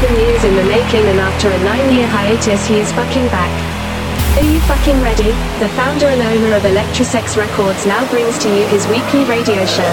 seven years in the making and after a nine-year hiatus he is fucking back. Are you fucking ready? The founder and owner of Electrosex Records now brings to you his weekly radio show.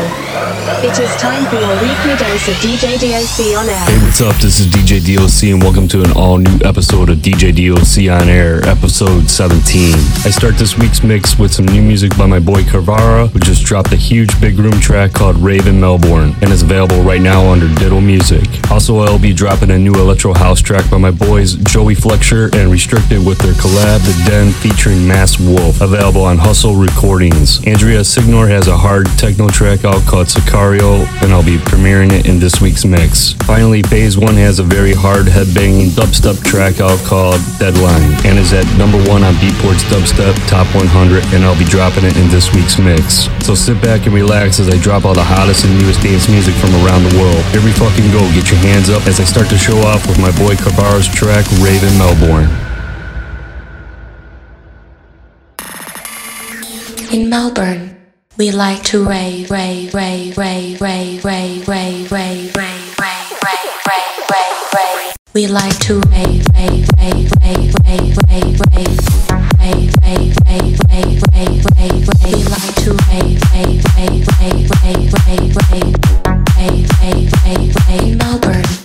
It is time for your weekly dose of DJ DOC on air. Hey, what's up? This is DJ DOC, and welcome to an all new episode of DJ DOC on air, episode 17. I start this week's mix with some new music by my boy Carvara, who just dropped a huge big room track called Raven Melbourne and is available right now under Diddle Music. Also, I'll be dropping a new electro house track by my boys Joey Flexure and Restricted with their collab, The Featuring Mass Wolf, available on Hustle Recordings. Andrea Signor has a hard techno track out called Sicario, and I'll be premiering it in this week's mix. Finally, Phase 1 has a very hard headbanging dubstep track out called Deadline, and is at number one on Beatport's Dubstep Top 100, and I'll be dropping it in this week's mix. So sit back and relax as I drop all the hottest and newest dance music from around the world. We fucking go, get your hands up as I start to show off with my boy Carvara's track Raven Melbourne. In Melbourne, we like to rave, rave, rave, rave, rave, rave, rave, rave, rave, rave, rave, rave, rave, rave. We like to rave, rave, rave, rave, rave, rave, rave, rave, rave, rave, rave, rave, rave. Rave, we like to rave, rave, rave, rave, rave, rave, rave, rave, rave, rave, rave, rave. Melbourne,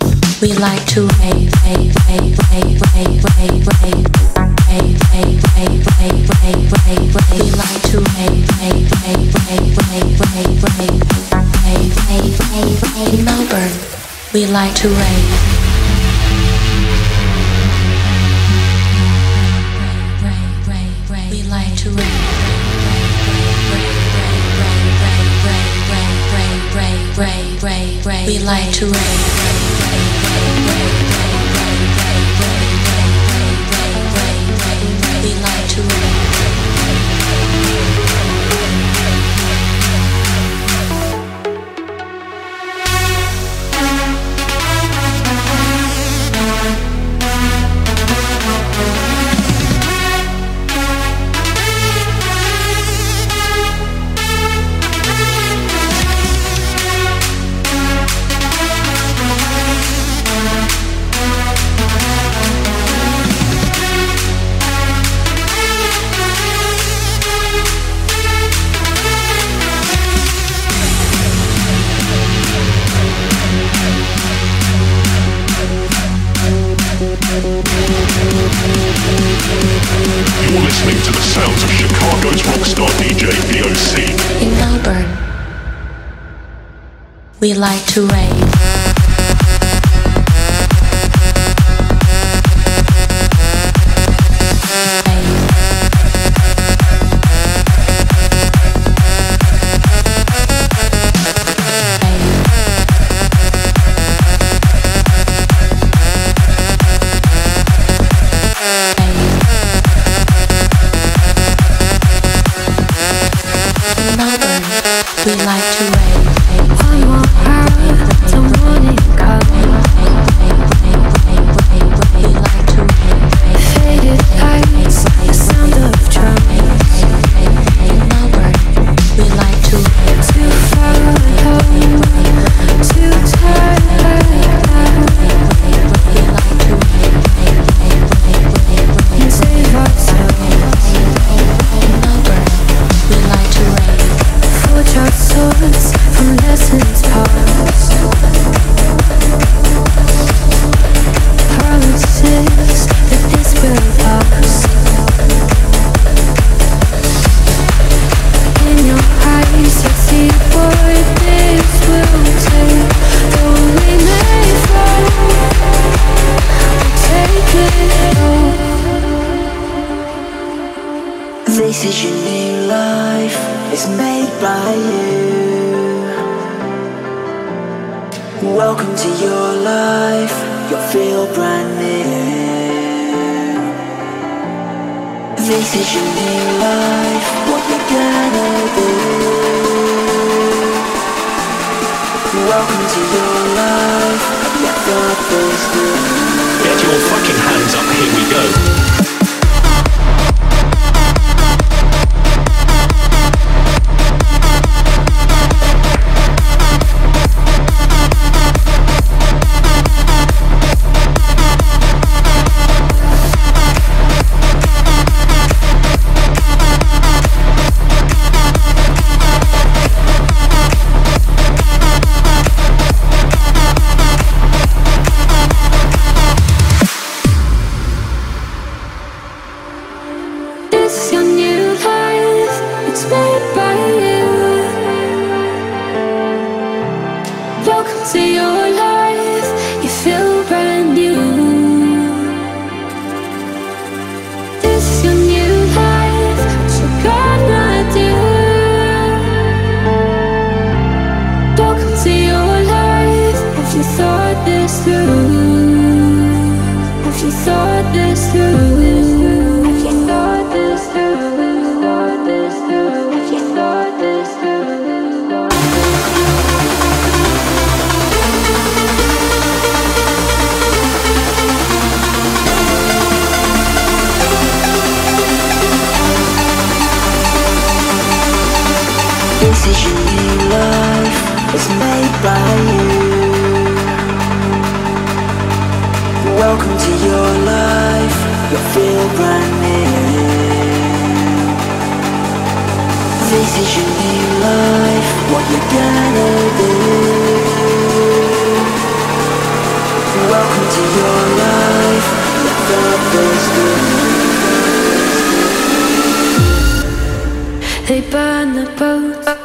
like to rave. We like to rave. we like to rain. to rain. thought this through. You thought this through? You thought this through? This is your new life. It's made by you. welcome to your life. You feel brand new. This is your new life. What you gonna do? Welcome to your life. The purpose They burn the boats.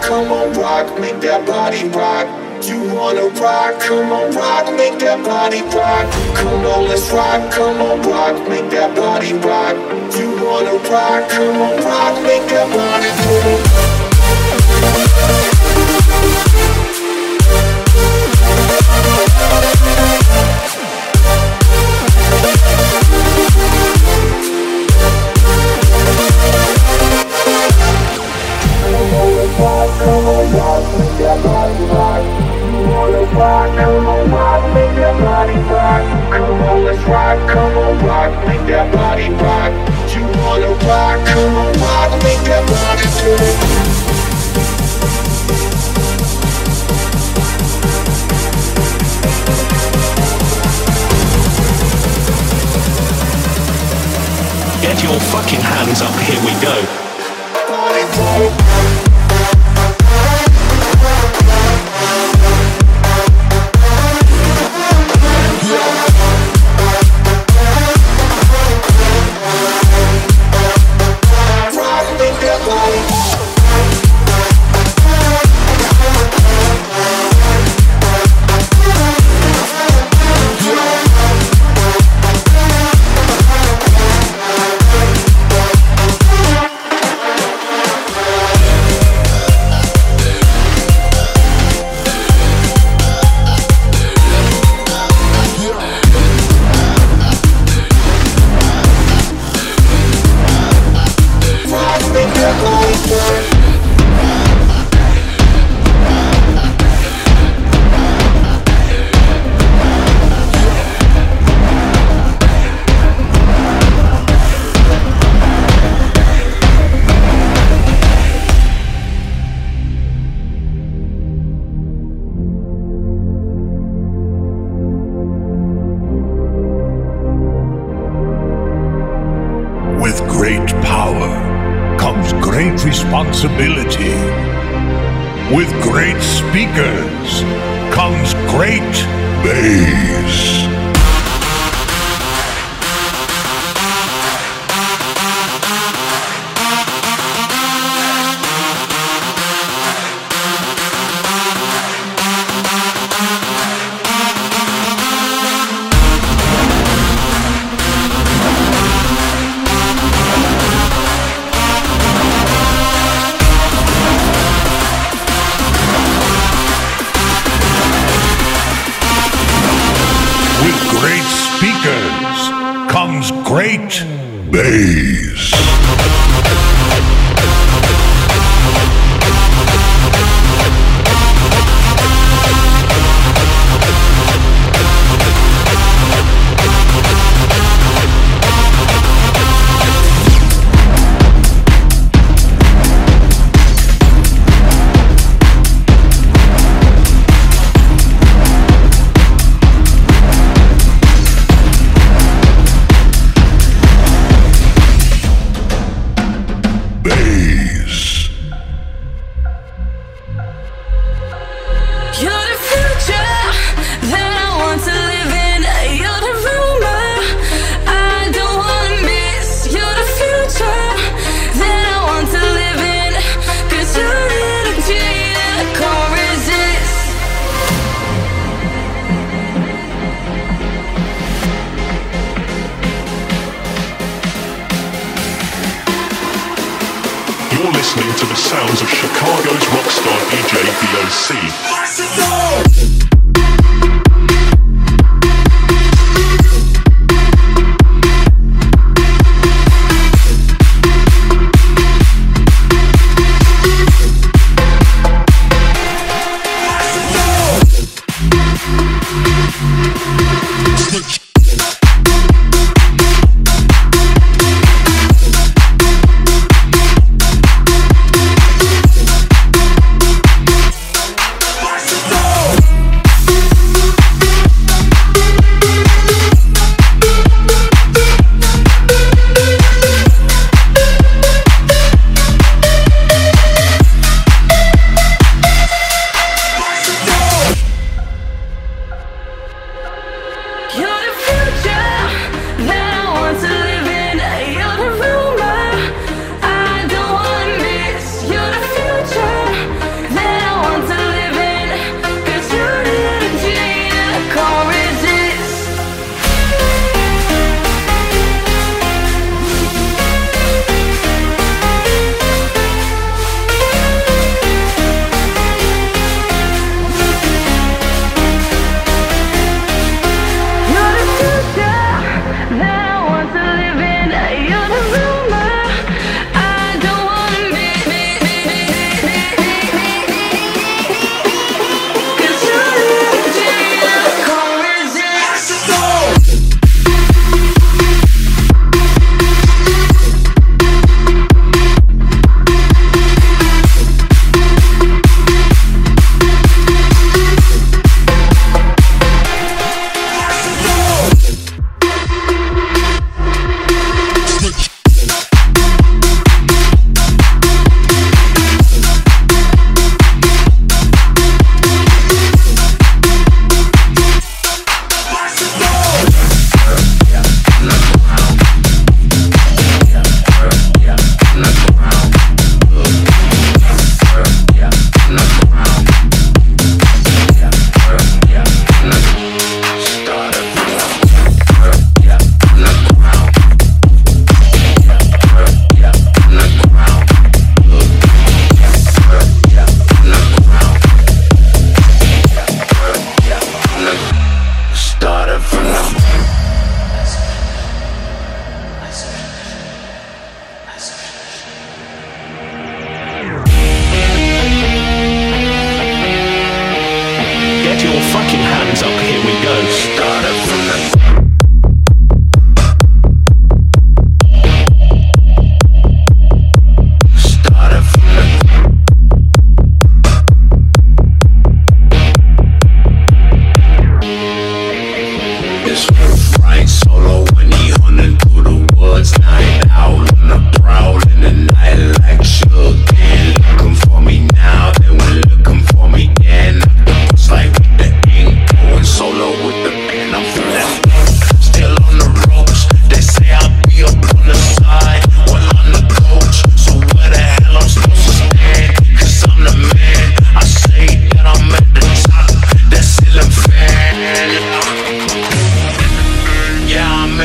Come on, rock, make that body rock. You wanna rock, come on, rock, make that body rock. Come on, let's rock, come on, rock, make that body rock. You wanna rock, come on, rock, make that body rock. Get your fucking hands up, here we go. possibility. Chicago's rockstar DJ DOC. Let's go!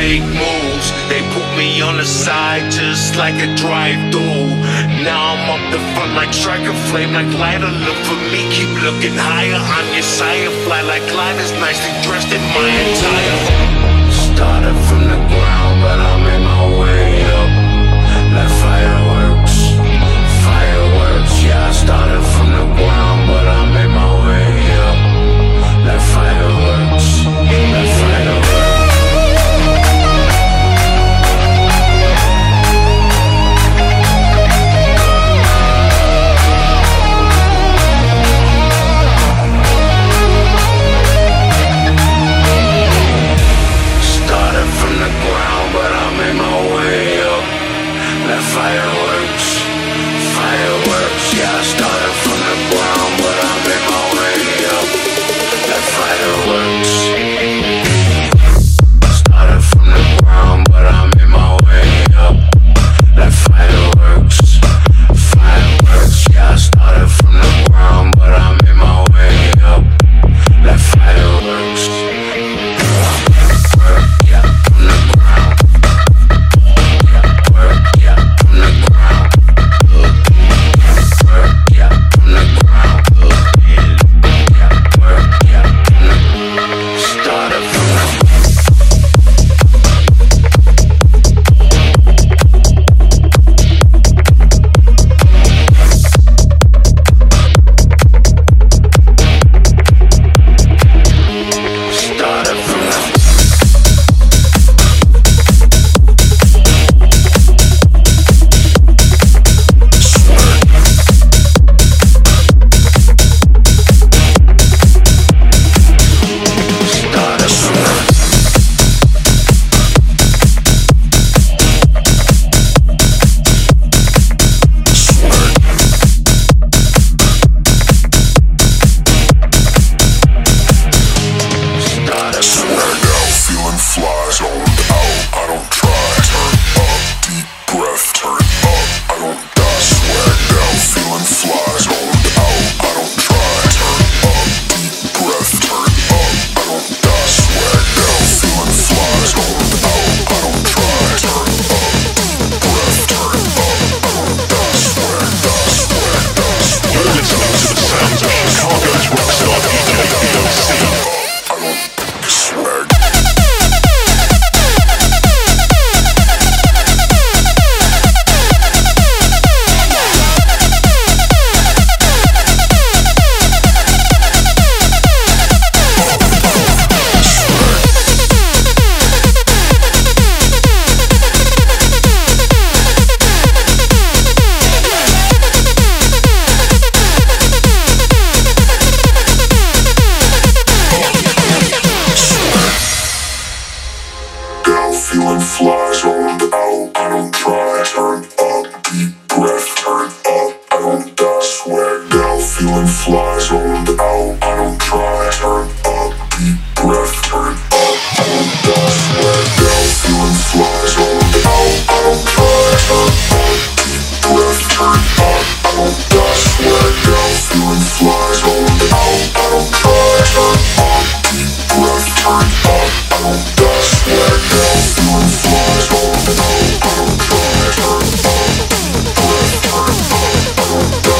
big moves. They put me on the side just like a drive-thru. Now I'm up the front like striker flame, like lighter. Look for me, keep looking higher. I'm your sire, fly like gliders, nicely dressed in my attire. Started from the ground, but I'm in my way up. Like fireworks, fireworks, yeah, I started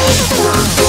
Burn, burn.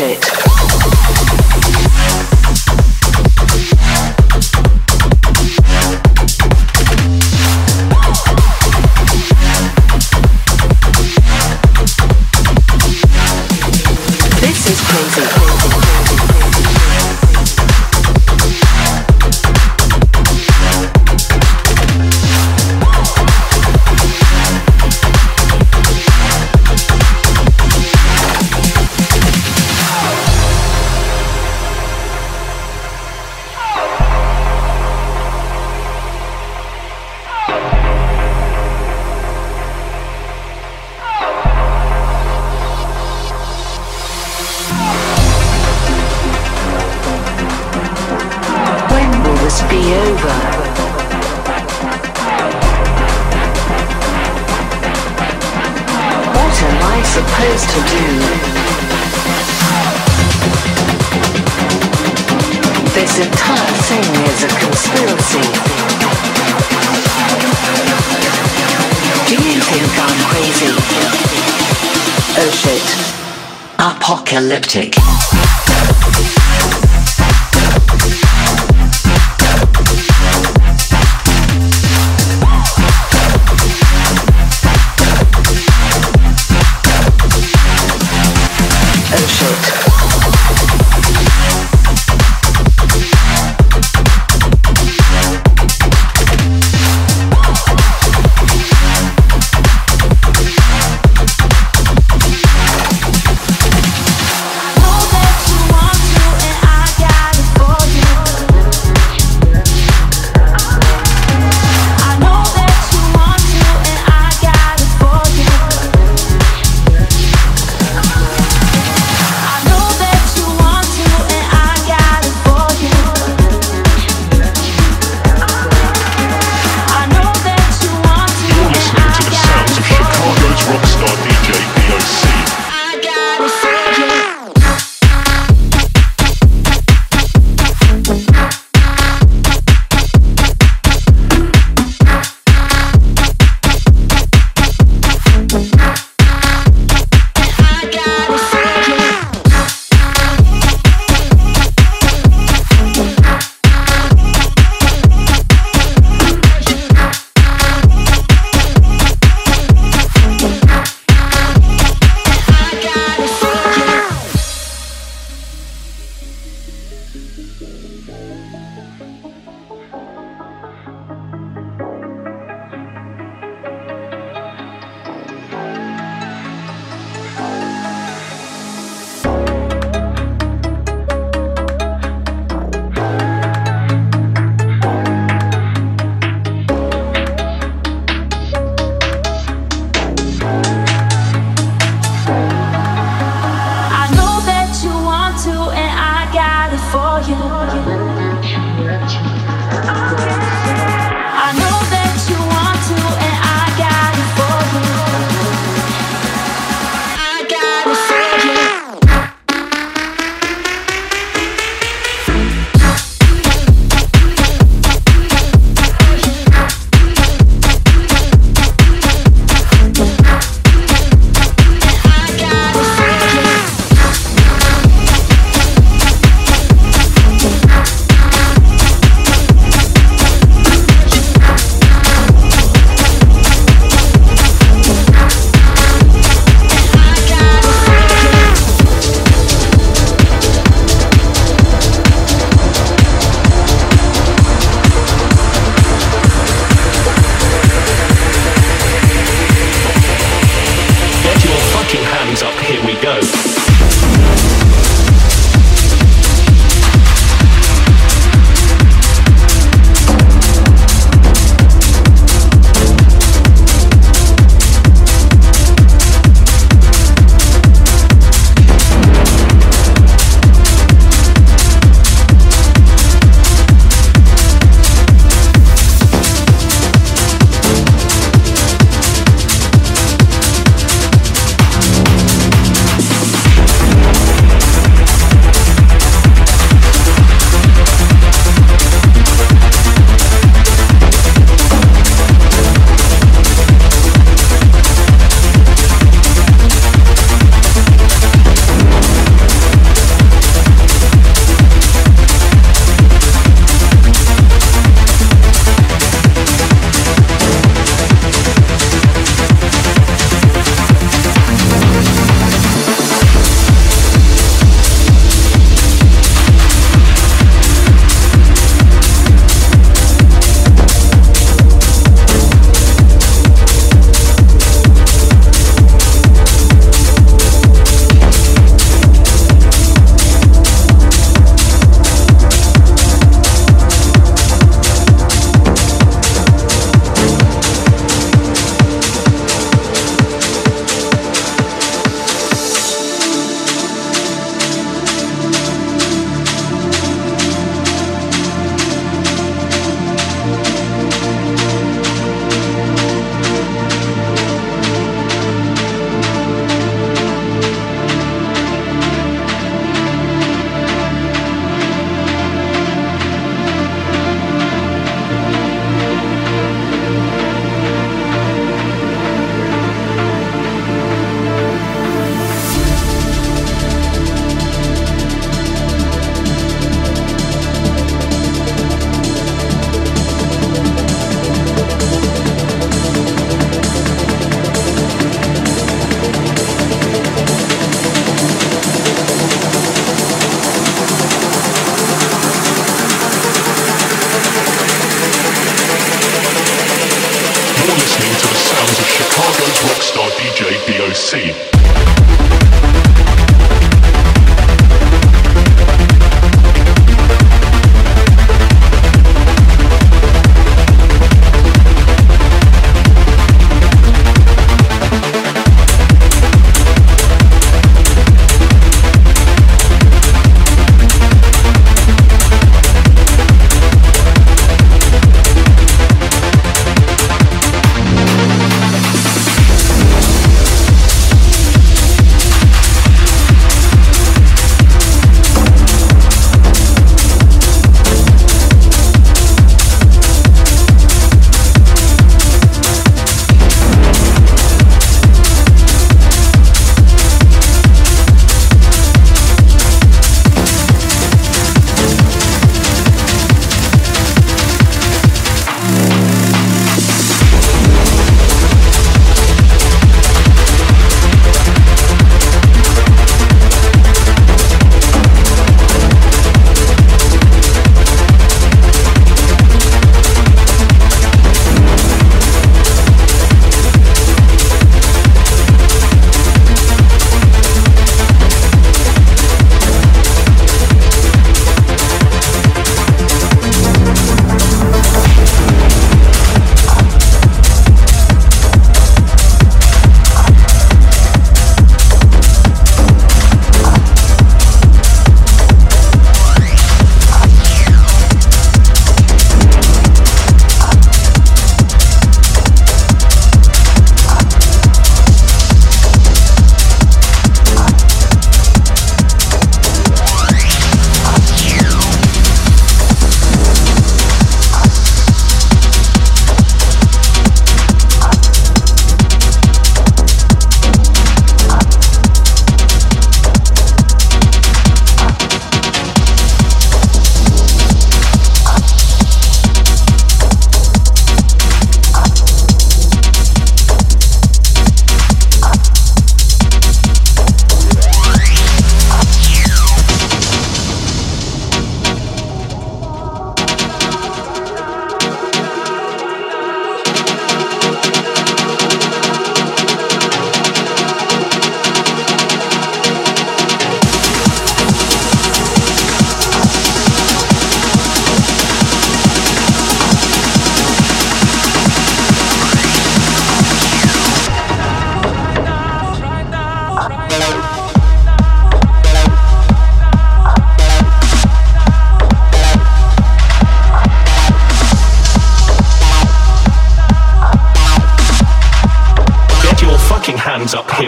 Shit.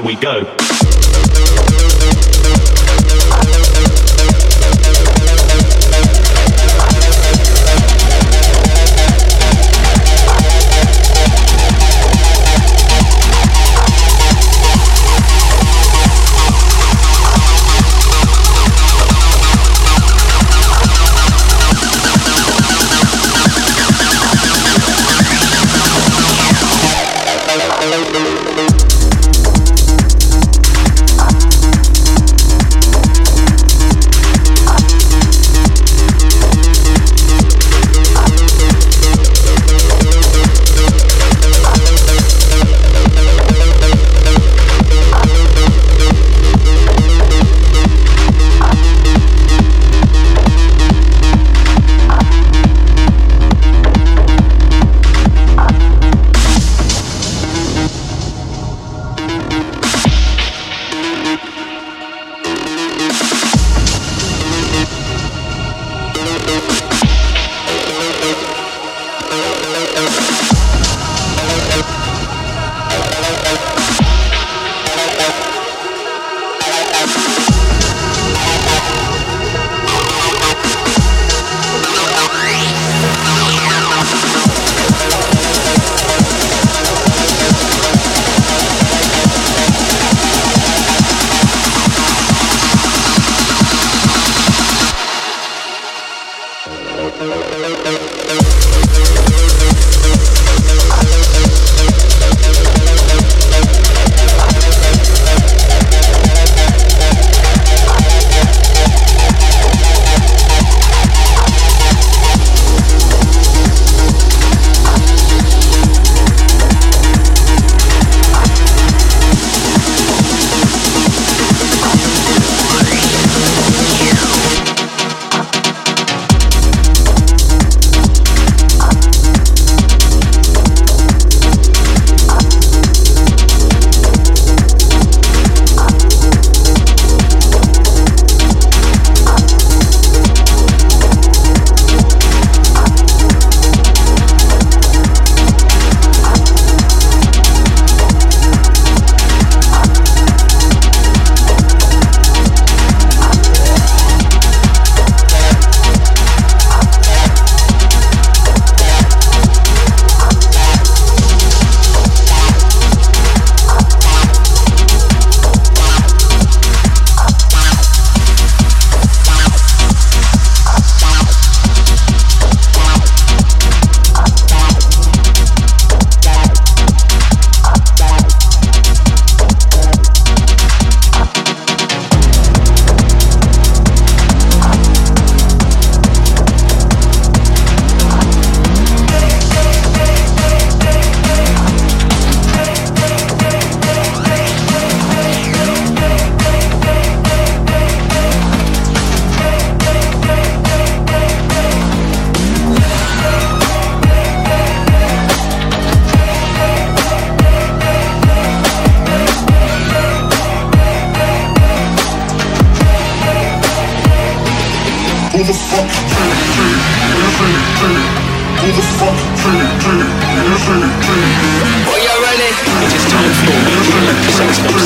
we go.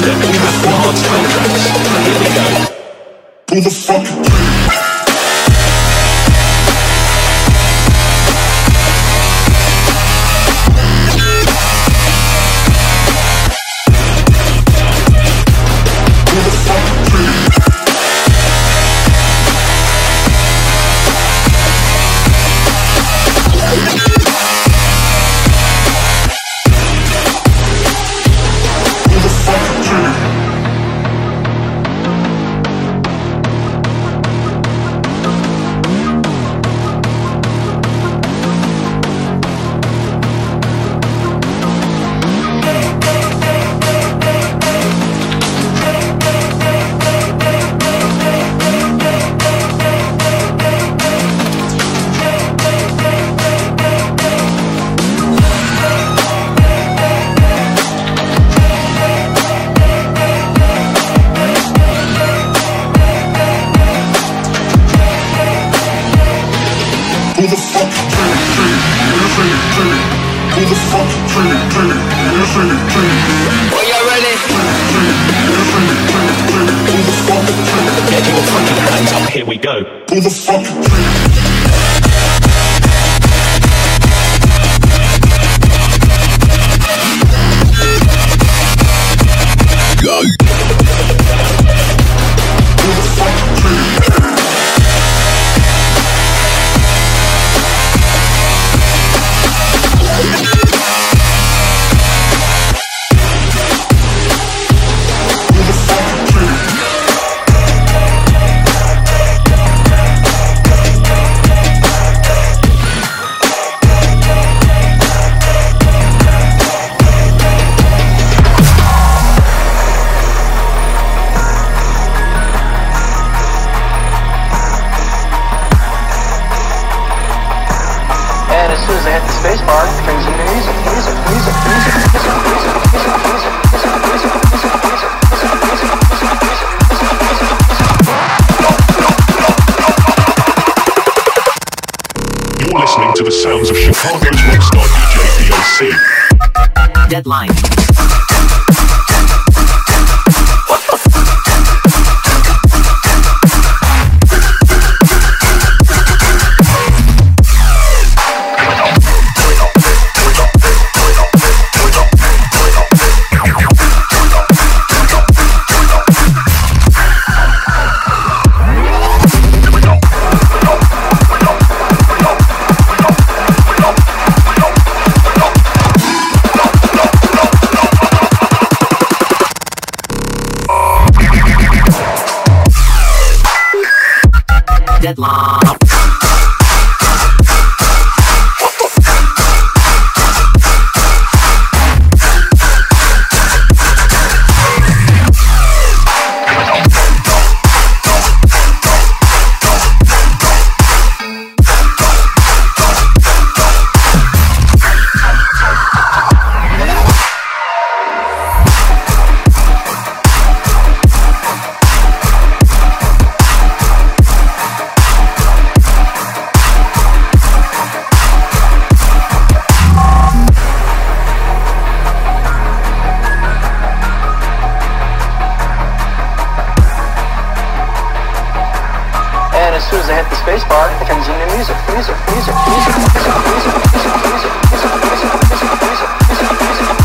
step, we have hard Here we go Pull the fucking as soon as I hit the space bar, it turns into music, music, music, music, music, music, music, music, music, music, music, music, music, music, music, music,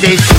nowadays.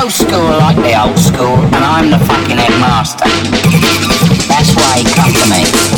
Old school like the old school, and I'm the fucking headmaster. That's why he come for me.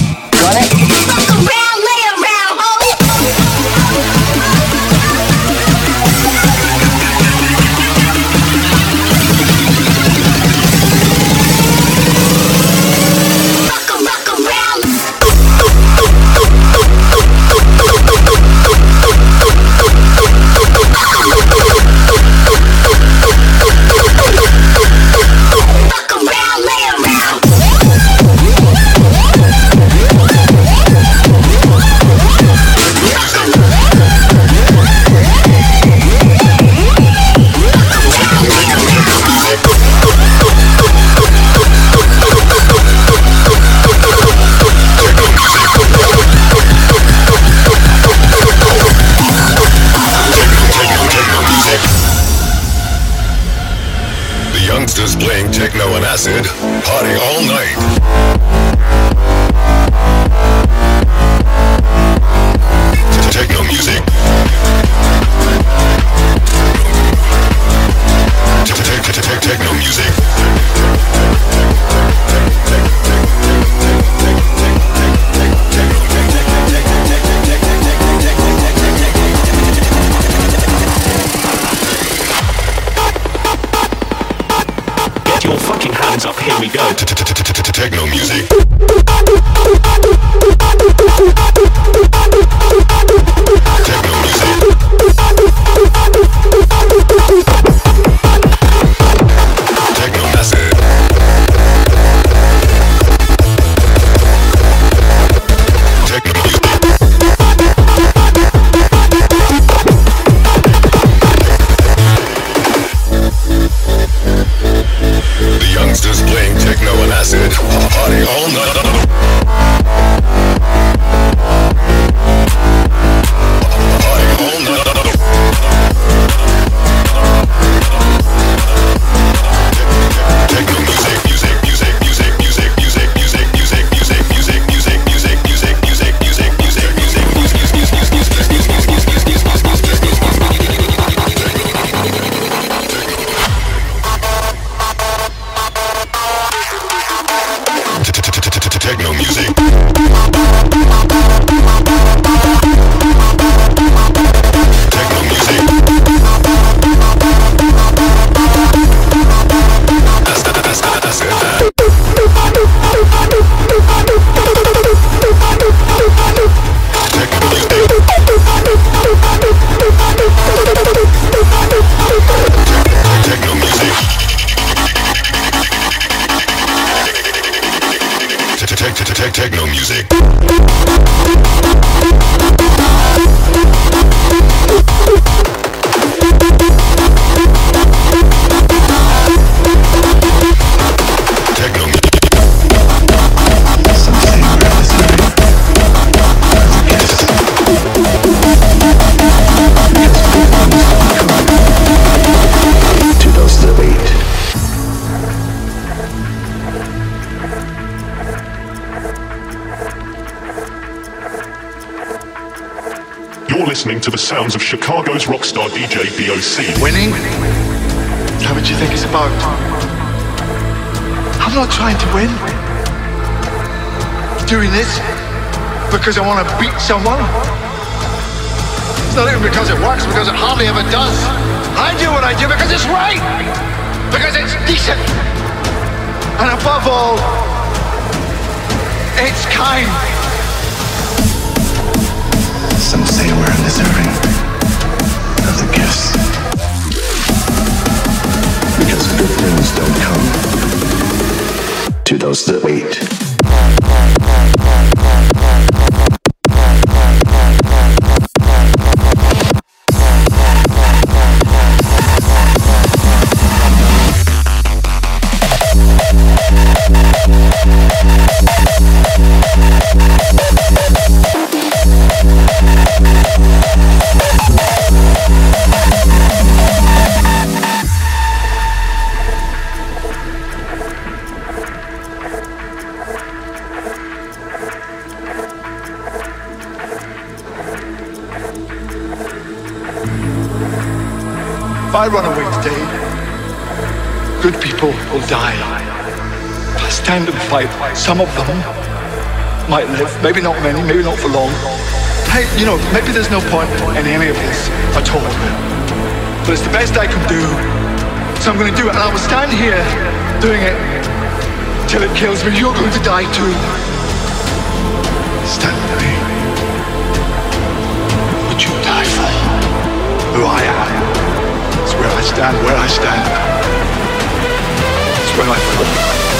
Here we go. Techno music. Sounds of Chicago's rockstar DJ DOC. Winning? Is that what you think it's about? I'm not trying to win. Doing this because I want to beat someone. It's not even because it works, because it hardly ever does. I do what I do because it's right. Because it's decent. And above all, it's kind. Things don't come to those that wait. Some of them might live. Maybe not many, maybe not for long. Hey, you know, maybe there's no point in any of this at all. But it's the best I can do. So I'm going to do it. And I will stand here doing it till it kills me. You're going to die too. Stand with me. Would you die for who I am? It's where I stand, where I stand. It's where I fall.